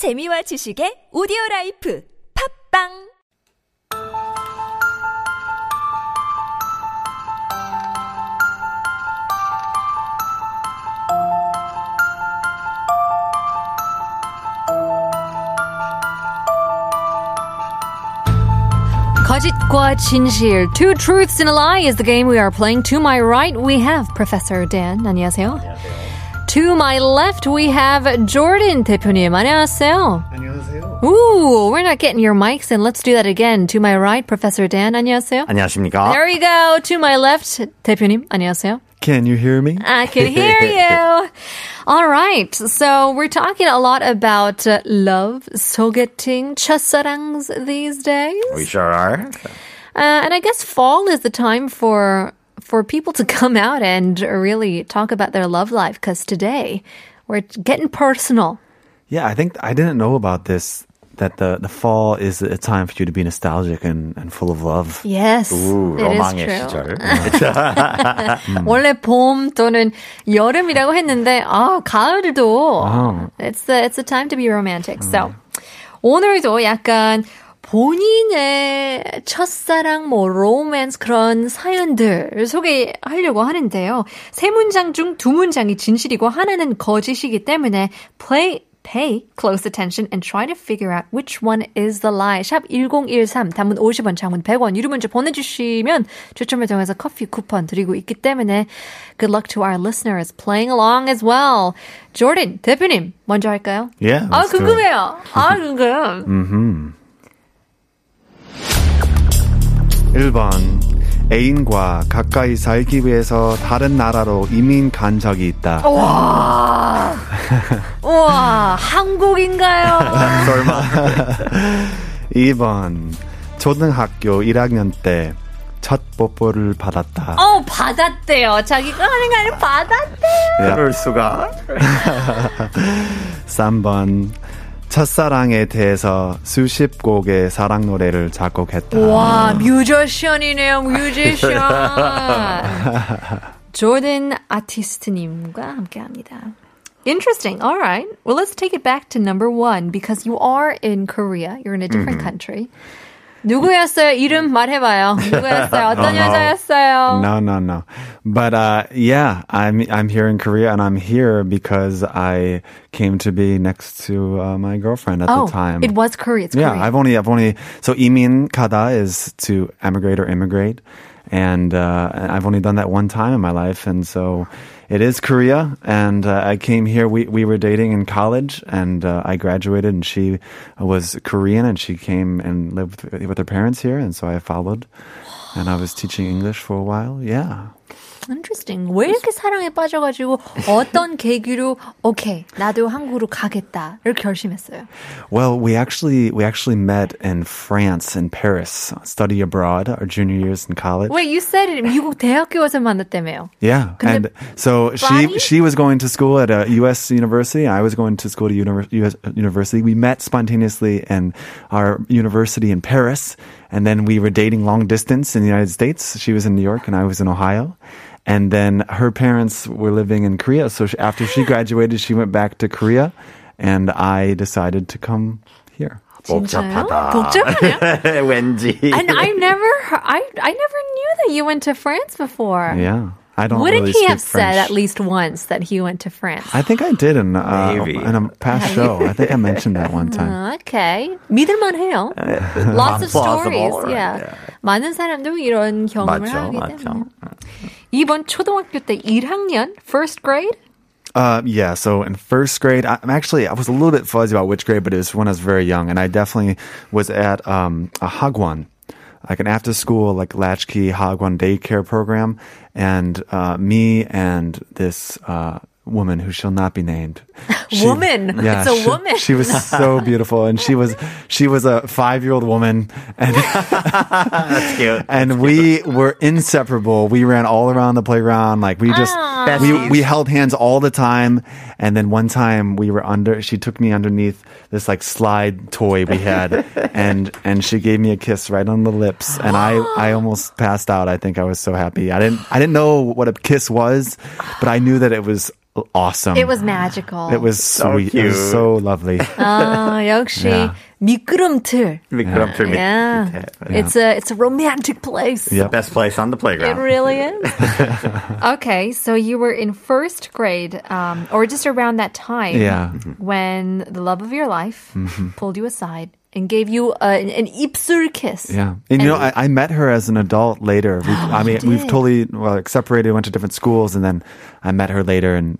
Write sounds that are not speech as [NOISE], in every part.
재미와 지식의 오디오 라이프 팟빵 Two truths and a lie is the game we are playing. To my right, we have Professor Dan. 안녕하세요. 안녕하세요. To my left, we have Jordan 대표님. 안녕하세요. 안녕하세요. Ooh, we're not getting your mics in. Let's do that again. To my right, Professor Dan. 안녕하세요. 안녕하십니까? There we go. To my left, 대표님. 안녕하세요. Can you hear me? I can hear [LAUGHS] you. All right. So we're talking a lot about uh, love, 소개팅, 첫사랑s these days. We sure are. Uh, and I guess fall is the time for for people to [LAUGHS] come out and really talk about their love life because today we're getting personal. Yeah, I think I didn't know about this. That the, the fall is a time for you to be nostalgic and, and full of love. Yes, 우, it is 로망의 true. [LAUGHS] 시절. 원래 봄 또는 여름이라고 했는데 아 가을도 아. it's the it's the time to be romantic. So 오늘도 약간 본인의 첫사랑 뭐 로맨스 그런 사연들 소개하려고 하는데요. 세 문장 중 두 문장이 진실이고 하나는 거짓이기 때문에 play Pay close attention and try to figure out which one is the lie. 샵 1013, 단문 50원, 장문 100원, 유료 문자 보내주시면 추첨을 통해서 커피 쿠폰 드리고 있기 때문에 good luck to our listeners playing along as well. Jordan, 대표님, 먼저 할까요? Yeah. 아. 궁금해요. 아, 궁금. 1번. 애인과 가까이 살기 위해서 다른 나라로 이민 간 적이 있다. 와, [LAUGHS] 와, 한국인가요? [LAUGHS] 설마. [LAUGHS] 2번. 초등학교 1학년 때 첫 뽀뽀를 받았다. 어, 받았대요. 자기가 하는 게 아니라 받았대요. 야. 그럴 수가. 3번. 첫사랑에 대해서 수십 곡의 사랑 노래를 작곡했다. 와, 뮤지션이네요, 뮤지션. 조던 아티스트님과 함께합니다. Interesting. All right. Well, let's take it back to number one because you are in Korea. You're in a different country. 누구였어요? 이름 말해봐요. 누구였어요? [LAUGHS] 어떤 여자였어요? No, no, no. But uh, yeah, I'm I'm here in Korea, and I'm here because I came to be next to uh, my girlfriend at oh, the time. it was Korea. It's yeah, Korea. I've only I've only so imin kada is to emigrate or immigrate, and uh, I've only done that one time in my life, and so it is Korea. And uh, I came here. We we were dating in college, and uh, I graduated, and she was Korean, and she came and lived with, with her parents here, and so I followed, and I was teaching English for a while. Yeah. Interesting. 왜 이렇게 사랑에 빠져가지고 어떤 계기로 오케이 나도 한국으로 가겠다를 결심했어요. Well, we actually we actually met in France in Paris, study abroad, our junior years in college. Wait, you said it. 미국 대학교에서 만났다며요. Yeah, 근데 and so body? she she was going to school at a U.S. university. I was going to school at a univer- U.S. university. We met spontaneously in our university in Paris, and then we were dating long distance in the United States. She was in New York, and I was in Ohio. And then her parents were living in Korea. So she, after she [GASPS] graduated, she went back to Korea, and I decided to come here. 복잡하다. 복잡하네요. [LAUGHS] 왠지. And I never, I, I never knew that you went to France before. Yeah, I don't. Wouldn't really he speak have said French. at least once that he went to France? I think I did in uh, Maybe. in a past show. I think I mentioned that one time. 아, [LAUGHS] okay. 믿을만해요. [LAUGHS] Lots of stories. plausible, Yeah. yeah. 많은 사람도 이런 경험을 맞죠, 하기 맞죠. 때문에. 이번 초등학교 때 1학년, first grade? Uh, yeah. So in first grade, I- I'm actually I was a little bit fuzzy about which grade, but it was when I was very young, and I definitely was at um, a hagwon, like an after school like latchkey hagwon daycare program, and uh, me and this. Uh, Woman who shall not be named. [LAUGHS] Woman. It's a she, woman. She was so [LAUGHS] beautiful, and she was she was a five year old woman, and [LAUGHS] That's cute. and we were inseparable. We ran all around the playground. Like we just we we held hands all the time. And then one time we were under. She took me underneath this like slide toy we had, and and she gave me a kiss right on the lips. And I I [GASPS] almost passed out. I think I was so happy. I didn't I didn't know what a kiss was, but I knew that it was awesome. It was magical. It was sweet. It was cute. so lovely. [LAUGHS] 아, 역시 Yeah. 미끄럼틀. 미끄럼틀 밑- Yeah. 밑에. It's a it's a romantic place. Yep. Best place on the It playground. really is. [LAUGHS] okay, so you were in first grade, um, or just around that time, Yeah. when the love of your life pulled you aside and gave you a, an, an 입술 kiss. Yeah, and you know, I, I met her as an adult later. We, [GASPS] I mean, we've did? totally well like, separated, went to different schools, and then I met her later, and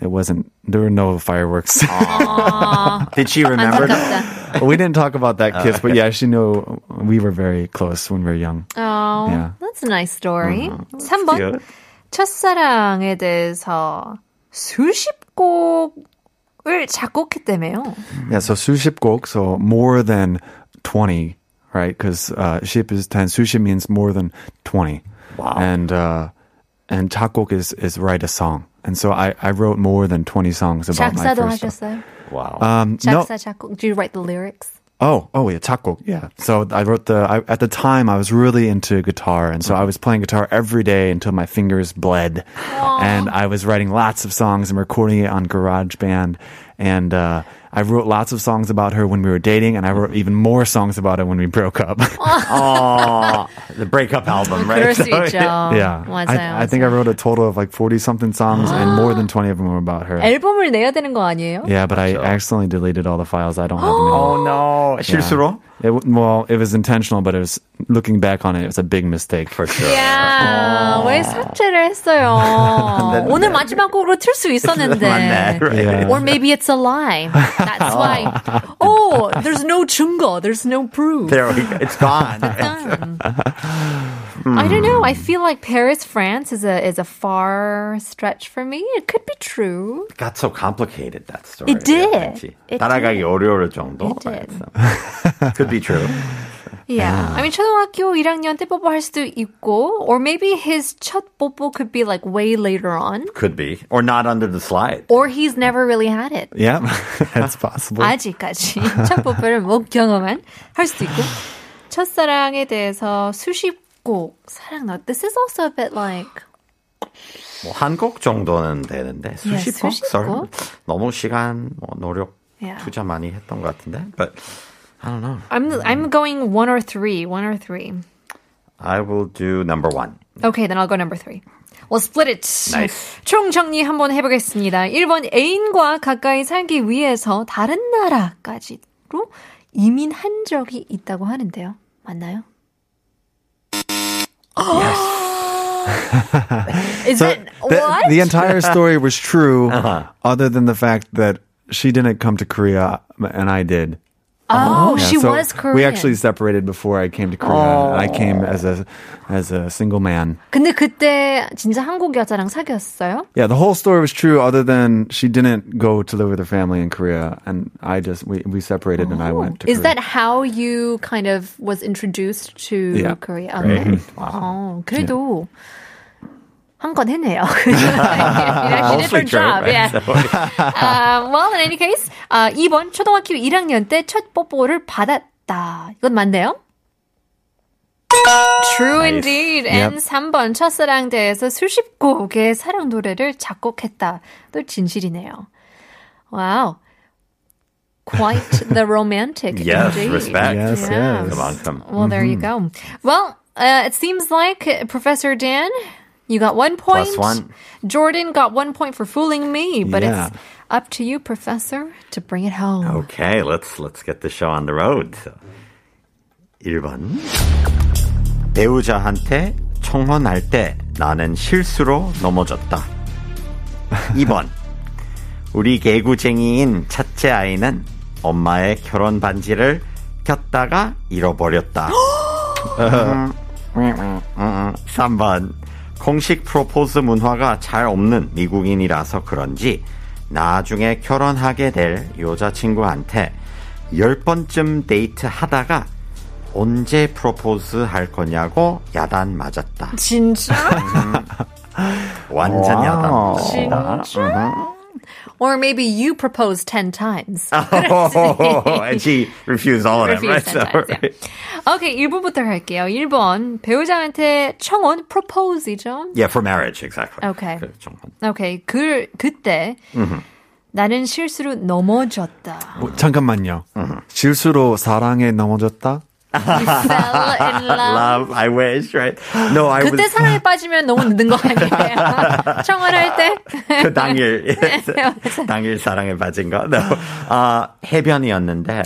it wasn't. There were no fireworks. [LAUGHS] Did she remember that? 안타깝다. [LAUGHS] we didn't talk about that kiss, but yeah, she knew we were very close when we were young. Oh, Yeah. that's a nice story. 3번. Cute. 첫사랑에 대해서 수십 곡 을 작곡했다며요. Yeah, so 수십 곡, so more than twenty, right? Because uh, ship is ten. Sushi means more than twenty. Wow. And uh, and 작곡 is is write a song, and so I I wrote more than twenty songs about my 작사도 first. 하셨어요? Wow. Um, no. 작사, 작곡. Do you write the lyrics? Oh, oh yeah, taco. Yeah. So I wrote the. I, at the time, I was really into guitar, and so I was playing guitar every day until my fingers bled, and I was writing lots of songs and recording it on GarageBand, and uh, I wrote lots of songs about her when we were dating, and I wrote even more songs about it when we broke up. [LAUGHS] oh, the breakup album, right? 그럴 수 [LAUGHS] So, 있죠. yeah, 맞아요. I, I think I wrote a total of like forty something songs, and more than twenty of them were about her. 앨범을 내야 되는 거 아니에요? Yeah, but I accidentally deleted all the files. I don't have them anymore. Oh no, 실수로? It, w- well, it was intentional, but it was looking back on it, it was a big mistake. For sure. 야, 왜 삭제를 했어요? [LAUGHS] 오늘 마지막 곡으로 틀 수 있었는데. 맞네, right. Yeah. Or maybe it's a lie. That's why. [LAUGHS] Oh, there's no 증거. There's no proof. There we go. It's gone. [LAUGHS] Done. I don't know. I feel like Paris, France is a is a far stretch for me. It could be true. It got so complicated that story. It did. 그치? It 따라가기 did. 어려울 정도. It did. So, Could be true. [LAUGHS] Yeah. I mean, 초등학교 1학년 때 뽀뽀할 수도 있고, or maybe his 첫 뽀뽀 could be like way later on, Could be. Or not under the slide. or he's never really had it. Yeah, [LAUGHS] that's possible. 아직까지 첫 뽀뽀를 못 경험한 할 수도 있고 첫사랑에 대해서 수십 곡 사랑 나 This is also a bit like 뭐 한곡 정도는 되는데 수십 곡? 수십 썰? 곡? 너무 시간, 뭐 노력 Yeah. 투자 많이 했던 것 같은데. But I don't know. I'm I'm going one or three, one or three. I will do number one. Okay, then I'll go number three. We'll split it. Nice. 총 정리 한번 해보겠습니다. 1번 애인과 가까이 살기 위해서 다른 나라까지로 이민한 적이 있다고 하는데요. 맞나요? [GASPS] Is So it what? the entire story was true, [LAUGHS] uh-huh. other than the fact that she didn't come to Korea and I did. oh, Yeah, she so was Korean. We actually separated before I came to Korea. and I came as a as a single man. 근데 그때 진짜 한국 여자랑 사귀었어요? Yeah, the whole story was true, other than she didn't go to live with her family in Korea, and I just we we separated and I went to. Is Korea. that how you kind of was introduced to Yeah. Korea? Okay. 어, [LAUGHS] 그래도 한 건 했네요. she did her Mostly true, job. right? Yeah. [LAUGHS] Uh, well, in any case, uh, 2번 초등학교 1학년 때 첫 뽀뽀를 받았다. 이건 맞네요. True indeed. And 3번 첫사랑 대해서 수십 곡의 사랑 노래를 작곡했다. 또 진실이네요. Wow. Quite the romantic [LAUGHS] Yes, indeed. respect. Yes, Yeah. yes. 그만큼. Well, there you go. Well, uh, it seems like uh, Professor Dan, you got one point. Plus one. Jordan got one point for fooling me, but Yeah. it's up to you, Professor, to bring it home. Okay, let's let's get the show on the road. 1번 배우자한테 청혼할 때 나는 실수로 넘어졌다. 2번 우리 개구쟁이인 첫째 아이는 엄마의 결혼 반지를 꼈다가 잃어버렸다. 음, 음, 음. 3번 공식 프로포즈 문화가 잘 없는 미국인이라서 그런지 나중에 결혼하게 될 여자친구한테 열 번쯤 데이트 하다가 언제 프로포즈 할 거냐고 야단 맞았다. 진짜? [LAUGHS] 완전 야단. 진짜? Or maybe you proposed 10 times. Oh, and she refused all of them, right? 10 times, yeah. 오케이, 1번부터 할게요. 1번. 배우자한테 청혼, propose이죠? yeah, for marriage, exactly. Okay. 그 정도. 오케이, 그, 그때 나는 실수로 넘어졌다. 뭐, 잠깐만요. 실수로 사랑에 넘어졌다? You fell in [LAUGHS] love. Love, I wish, right? No, I 그때 was 사랑에 빠지면 너무 늦은 거 아니에요? [LAUGHS] 청혼할 때? 그 당일 [LAUGHS] 당일 사랑에 빠진 거. No. 어, 해변이었는데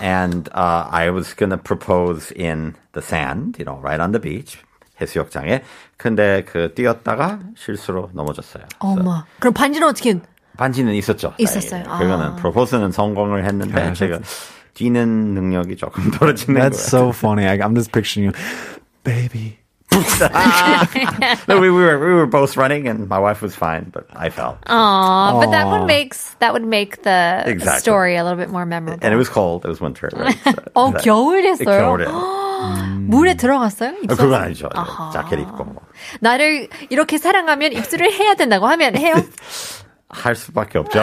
and uh, I was gonna propose in the sand, you know, right on the beach. 해수욕장에. 근데 그 뛰었다가 실수로 넘어졌어요. 어머. 그럼 반지는 어떻게? 반지는 있었죠. 있었어요. 그거는 아. 프로포즈는 성공을 했는데 제가 뛰는 능력이 조금 [LAUGHS] 떨어지는 That's 거예요. so funny. I, I'm just picturing you. Baby. [LAUGHS] no, we, we were we were both running and my wife was fine, but I fell. Aw, but that one makes that would make the Exactly. story a little bit more memorable. And it was cold. It was winter. Right? [LAUGHS] So 어 that- 겨울이었어요. 겨울에. 물에 들어갔어요? 아, 입술에? 그건 아니죠. 아하. 자켓 입고 뭐. 나를 이렇게 사랑하면 입술을 해야 된다고 하면 해요? 할 수밖에 없죠.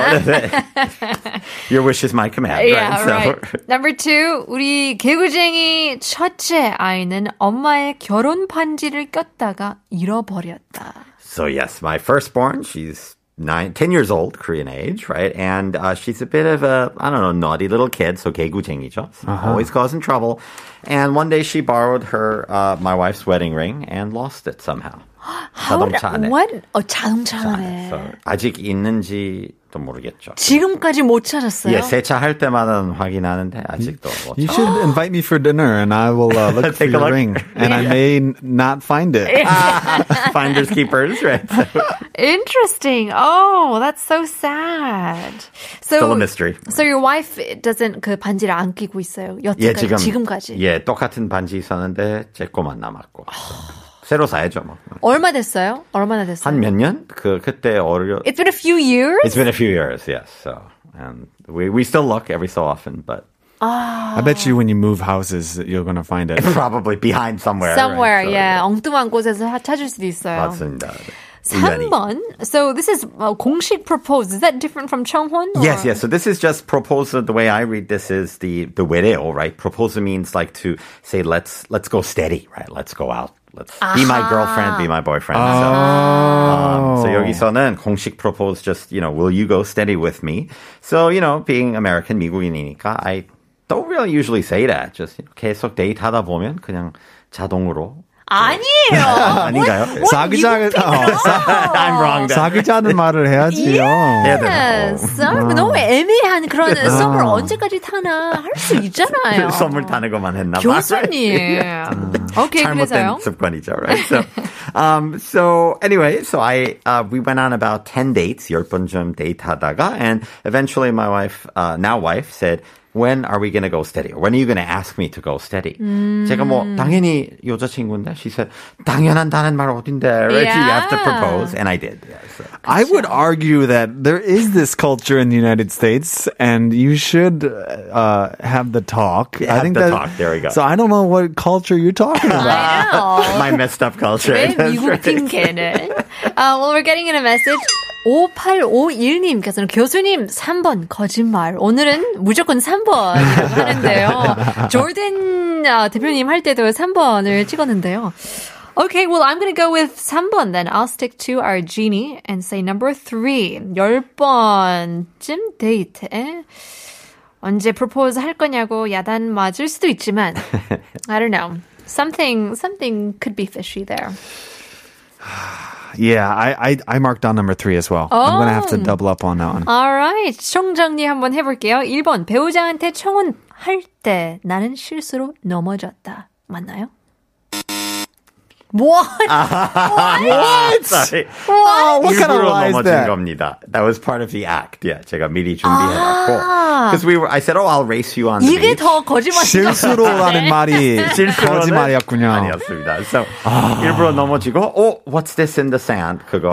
Your wish is my command. yeah, right? So- right. [LAUGHS] Number two, 우리 개구쟁이 첫째 아이는 엄마의 결혼 반지를 꼈다가 잃어버렸다. So yes, my firstborn, she's nine, 10 years old, Korean age, right? And uh, she's a bit of a, I don't know, naughty little kid, so 개구쟁이죠. Always causing trouble. And one day she borrowed her, uh, my wife's wedding ring and lost it somehow. 자동차 안에. What? 어, 자동차 안에. So 아직 있는지도 모르겠죠. 지금까지 못 찾았어요? 예, 세차할 때마다 확인하는데 아직도 못 You 찾- should invite me for dinner and I will uh, look for Take a your look. ring. And I may n- not find it. Finders keepers, right? Interesting. Oh, that's so sad. So, Still a mystery. So your wife doesn't 그 반지를 안 끼고 있어요. 예, 여태까지 지금 지금까지. 예, 똑같은 반지 있었는데 제 거만 남았고. 새로 사야죠, 뭐. 얼마 됐어요? 얼마나 됐어요? 한 몇 년? 그 그때 어려 It's been a few years. It's been a few years, yes. So, and we we still look every so often, but I bet you when you move houses, you're going to find it. [LAUGHS] probably behind somewhere. Somewhere, right? So, yeah. 엉뚱한 곳에서 하- 찾을 수도 있어요. 맞습니다. 인연이. 3번. So this is uh, 공식 propose. Is that different from 청혼? Yes, or- yes. So this is just proposal. The way I read this is the the 외래어, right? Proposal means like to say let's let's go steady, right? Let's go out. Let's be my girlfriend, be my boyfriend. So, um, so 여기서는 공식 propose just you know, will you go steady with me? So you know, being American 미국인이니까 I don't really usually say that. Just you know, 계속 데이트하다 보면 그냥 자동으로 아니에요. [LAUGHS] 아닌가요? 사귀자, 어, I'm wrong. Then. 사귀자는 말을 해야지요. 해야 [LAUGHS] 되나? Yes. 아, 너무 애매한 그런 썸을 언제까지 타나 할 수 있잖아요. 선물 [LAUGHS] 타는 것만 했나 봐. 교수님. 오케이, 그래서요. 잘못된 습관이죠, right? So, um, so anyway, so I, uh, we went on about 10 dates, 10번쯤 데이트하다가, and eventually my wife, uh, now wife said, when are we going to go steady? Or when are you going to ask me to go steady? 제가 뭐, 당연히 여자친구인데, she said, 당연한다는 말 어딘데, right? You have to Yeah. propose, and I did. Yeah, so. I would argue that there is this culture in the United States, and you should uh, have the talk. Yeah, I have think the that, talk. There we go. So I don't know what culture you're talking about. I know. [LAUGHS] My messed up culture. 왜 [LAUGHS] That's 미국 right. 핑계는? Uh, well, we're getting in a message. 5851님께서는 교수님 3번 거짓말. 오늘은 무조건 3번이라고 하는데요. 조던 아, 대표님 할 때도 3번을 찍었는데요. Okay, well, I'm to go with 3번 then. I'll stick to our genie and say number 3. 10번쯤 데이트에 언제 프로포즈 할 거냐고 야단 맞을 수도 있지만 I don't know. Something something could be fishy there. Yeah, I, I, I marked down number three as well. I'm going to have to double up on that one. Alright. 총정리 한번 해볼게요. 1번. 배우자한테 청혼 할 때 나는 실수로 넘어졌다. 맞나요? What? Sorry. Oh, what kind of lie is 넘어진 that? 겁니다. That was part of the act. Yeah, 제가 미리 준비해놨고. 아. Because we were, I said, oh, I'll race you on the 이게 beach. 더 거짓말인 것 실수로라는 말이 실수로는 거짓말이었군요. 아니었습니다. So, 일부러 넘어지고, oh, what's this in the sand? 그거.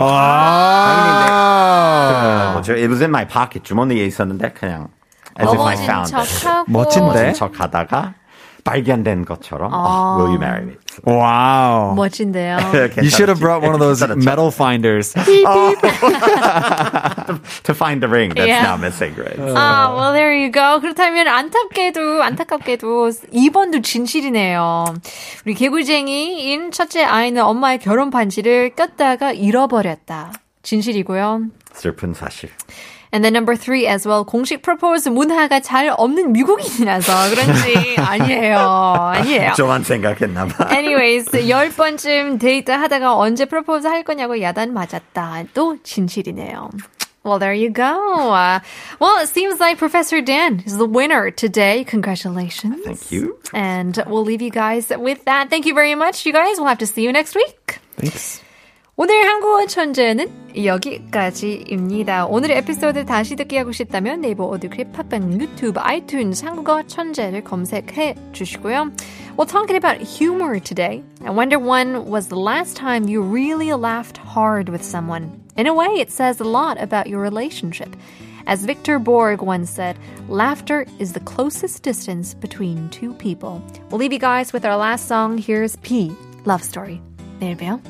아. 뭐죠? It was in my pocket. 주머니에 있었는데 그냥 as if I found it. 멋진데? 척 하다가 발견된 것처럼 어, Will you marry me? Wow. 멋진데요. You should have brought one of those metal finders. to find the ring that's Yeah. now missing, right? 아, well, there you go. 그렇다면 안타깝게도, 안타깝게도 2번도 진실이네요. 우리 개구쟁이인 첫째 아이는 엄마의 결혼 반지를 꼈다가 잃어버렸다. 진실이고요. 슬픈 사실. And then number three as well. 공식 프로포즈 문화가 잘 없는 미국인이라서 그런지 [LAUGHS] 아니에요. 아니에요. 좀만 생각했나 봐. Anyways, 열 번쯤 데이트 하다가 언제 프로포즈 할 거냐고 야단 맞았다. 또 진실이네요. Well, there you go. Uh, well, it seems like Professor Dan is the winner today. Congratulations. Thank you. And we'll leave you guys with that. Thank you very much, you guys. We'll have to see you next week. Thanks. 오늘 한국어 천재는 여기까지입니다. 오늘의 에피소드 다시 듣기 하고 싶다면 네이버 오디오 클립 팟빵 유튜브 아이튠즈 한국어 천재를 검색해 주시고요. Well, talking about humor today, I wonder when was the last time you really laughed hard with someone. In a way, it says a lot about your relationship. As Victor Borge once said, laughter is the closest distance between two people. We'll leave you guys with our last song. Here's P, Love Story. 내일 봬요.